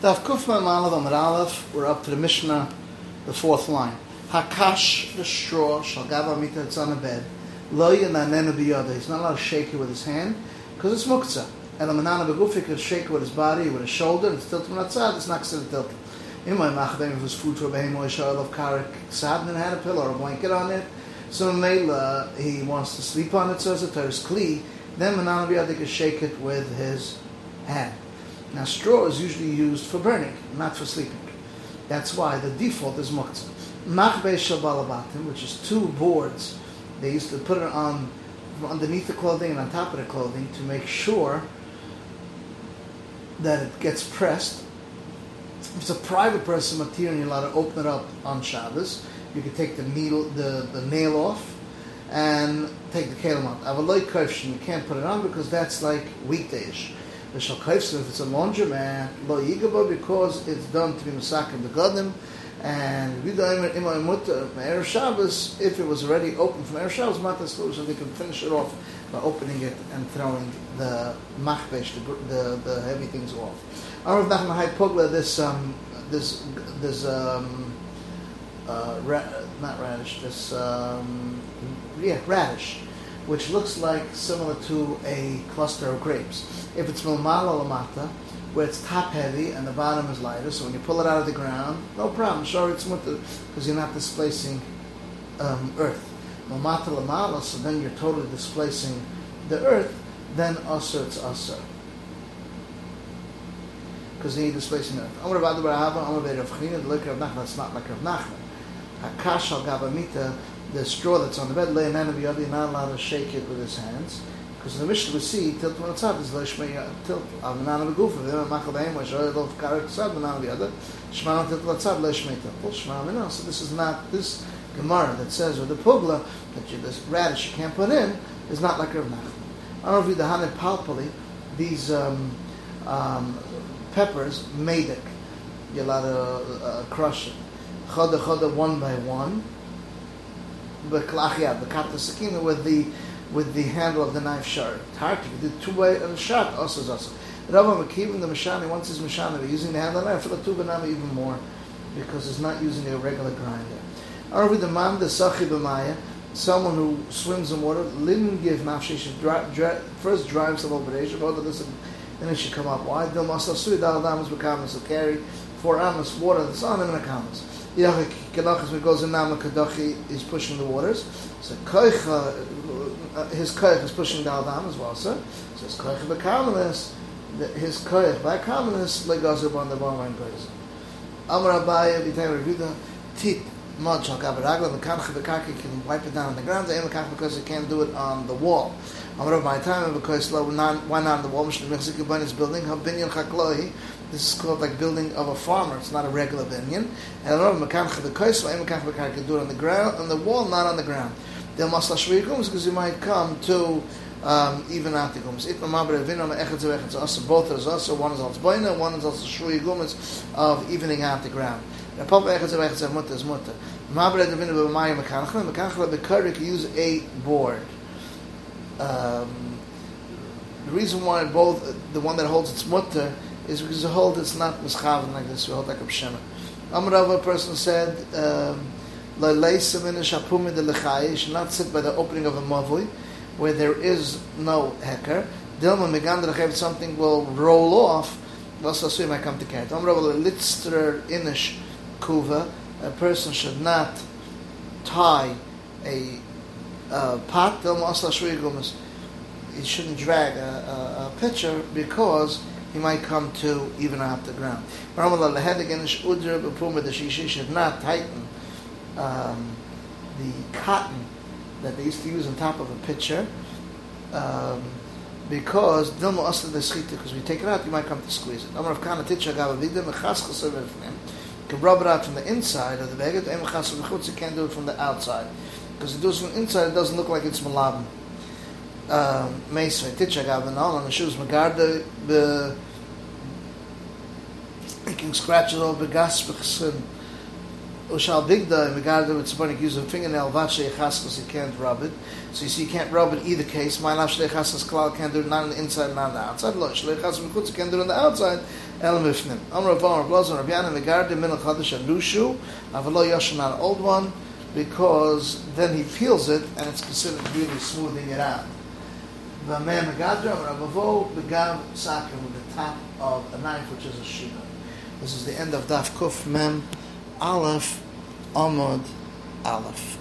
Daf Kufma Malav Amar Aleph, we're up to the Mishnah, the fourth line. Hakash, the straw, shall gava mita, it's on a bed. Lo yananenu biyada, he's not allowed to shake it with his hand, because it's muktzah. And the manana begufi could shake it with his body, with his shoulder, and it's tilted outside, it's not considered tilted. Imay machabem, if it was food for a behemoth, shal of karik, sad and had a pillow or a blanket on it, so Mela, he wants to sleep on it, so as a teres kli, then manana biyada could shake it with his hand. Now, straw is usually used for burning, not for sleeping. That's why the default is muktzah. Machbe shabalabatim, which is two boards. They used to put it on underneath the clothing and on top of the clothing to make sure that it gets pressed. If it's a private person material, and you're allowed to open it up on Shabbos. You can take the needle, the, the nail off, and take the kelim out. Avaloi kofshin, you can't put it on because that's like weekdayish. The if it's a laundromat, lo yigaba, because it's done to be masakim the godim, and mutter Erev Shabbos, if it was already open from Erev Shabbos, matas so they can finish it off by opening it and throwing the machbesh, the, the, the heavy things off. Arav Nachman Pogla, this um, this this um, uh, ra- not radish, this um, yeah radish, which looks like similar to a cluster of grapes. If it's milmala lamata, where it's top heavy and the bottom is lighter, so when you pull it out of the ground, no problem. Sure, it's mutter because you're not displacing um, earth. Milmata lamala, so then you're totally displacing the earth. Then usher, it's usher. Because you're displacing earth. Amar Rabbi Barahava, Amar Rabbi Rav the liquor of Nachman, it's not like Rav Nachman. Hakash al gabamita, the straw that's on the bed, lay an enemy, you're not allowed to shake it with his hands. Because the Mishnah we see tilt when it's up is leshmei tilt avanan of gufa v'em machal b'hem which are of karak tzad avanan the other shmana tilt latzad leshmei tilt shmana minah so this is not this Gemara that says or the pugla that you this radish you can't put in is not like Rav Nachman. I don't know if you the palpali these um, um, peppers medek you're allowed to uh, crush it chada chada one by one the with the with the handle of the knife sharp. It's hard to do two way and a shot also is also. Rabbi Makivim the Mashani once his Mashani using the handle of the knife for the tubanama even more because it's not using a regular grinder. Arvi the man the sachi b'maya someone who swims in water lim give nafshi should dri- dri- first drive some but this then it should come up. Why? Dil masal sui dal damas b'kamas will carry four amas water that's on him in a kamas. Yachik kedachas when goes in nama kedachi is pushing the waters. So koicha uh, his koich is pushing down down as well, sir. So his koich b'kamenis, his koich by kamenis legazer on the barman goes. Amar Abaya b'tay revuda tit mud shal gabaragla the kamcha b'kaki can wipe it down on the ground. The emakach because it can't do it on the wall. Amar Abaya time because why not on the wall? Mishne mechzik is building habinyan chakloi. This is called like building of a farmer. It's not a regular binyan. And Amar Mekamcha b'kois emakach b'kaki can do it on the ground on the wall, not on the ground the masla shvirgums because you might come to um, even atigums. It mamabre vino echet zu echet also both is also one is also boina, one is also shvirgums of evening out the ground. The pop echet zu echet mutter is mutter. Mamabre de vino b'mayim mekanchle the curry use a board. Um, the reason why both the one that holds its mutter is because the hold it's not mischaven like this. We hold like a pshema. Amrav a person said. Um, should not sit by the opening of a mavui, where there is no hecker. Dilma megander something will roll off. Vasasui might come to carry. Litzter inish kuva. A person should not tie a uh, pot. He shouldn't drag a, a, a pitcher because he might come to even off the ground. She should not tighten um, the cotton that they used to use on top of a pitcher, um, because the because we take it out, you might come to squeeze it. You can rub it out from the inside of the bag, you can't do it from the outside. Because it does from inside, it doesn't look like it's malabim. Um, Meisvei, titcha gavavidim, on the shoes, magarda, the you can scratch it over gas b'chesin Ushal Bigda in regard to it's burning use of fingernail vache chaskas you can't rub it. So you see you can't rub it either case. My lav shlei chaskas klal can't do it not on the inside, not on the outside. Lo shlei chaskas mikutz can't do it on the outside. El Mifnim. Amr Rav Amr Blazon Rav Yanim Megardim Min Chadash Adushu Avalo Yoshan an old one because then he peels it and it's considered really smoothing it out. Man Megadra Rav Avo Begav Sakim with the top of a knife which is a shiva. This is the end of Daf Kuf Mem Aleph Amud Aleph.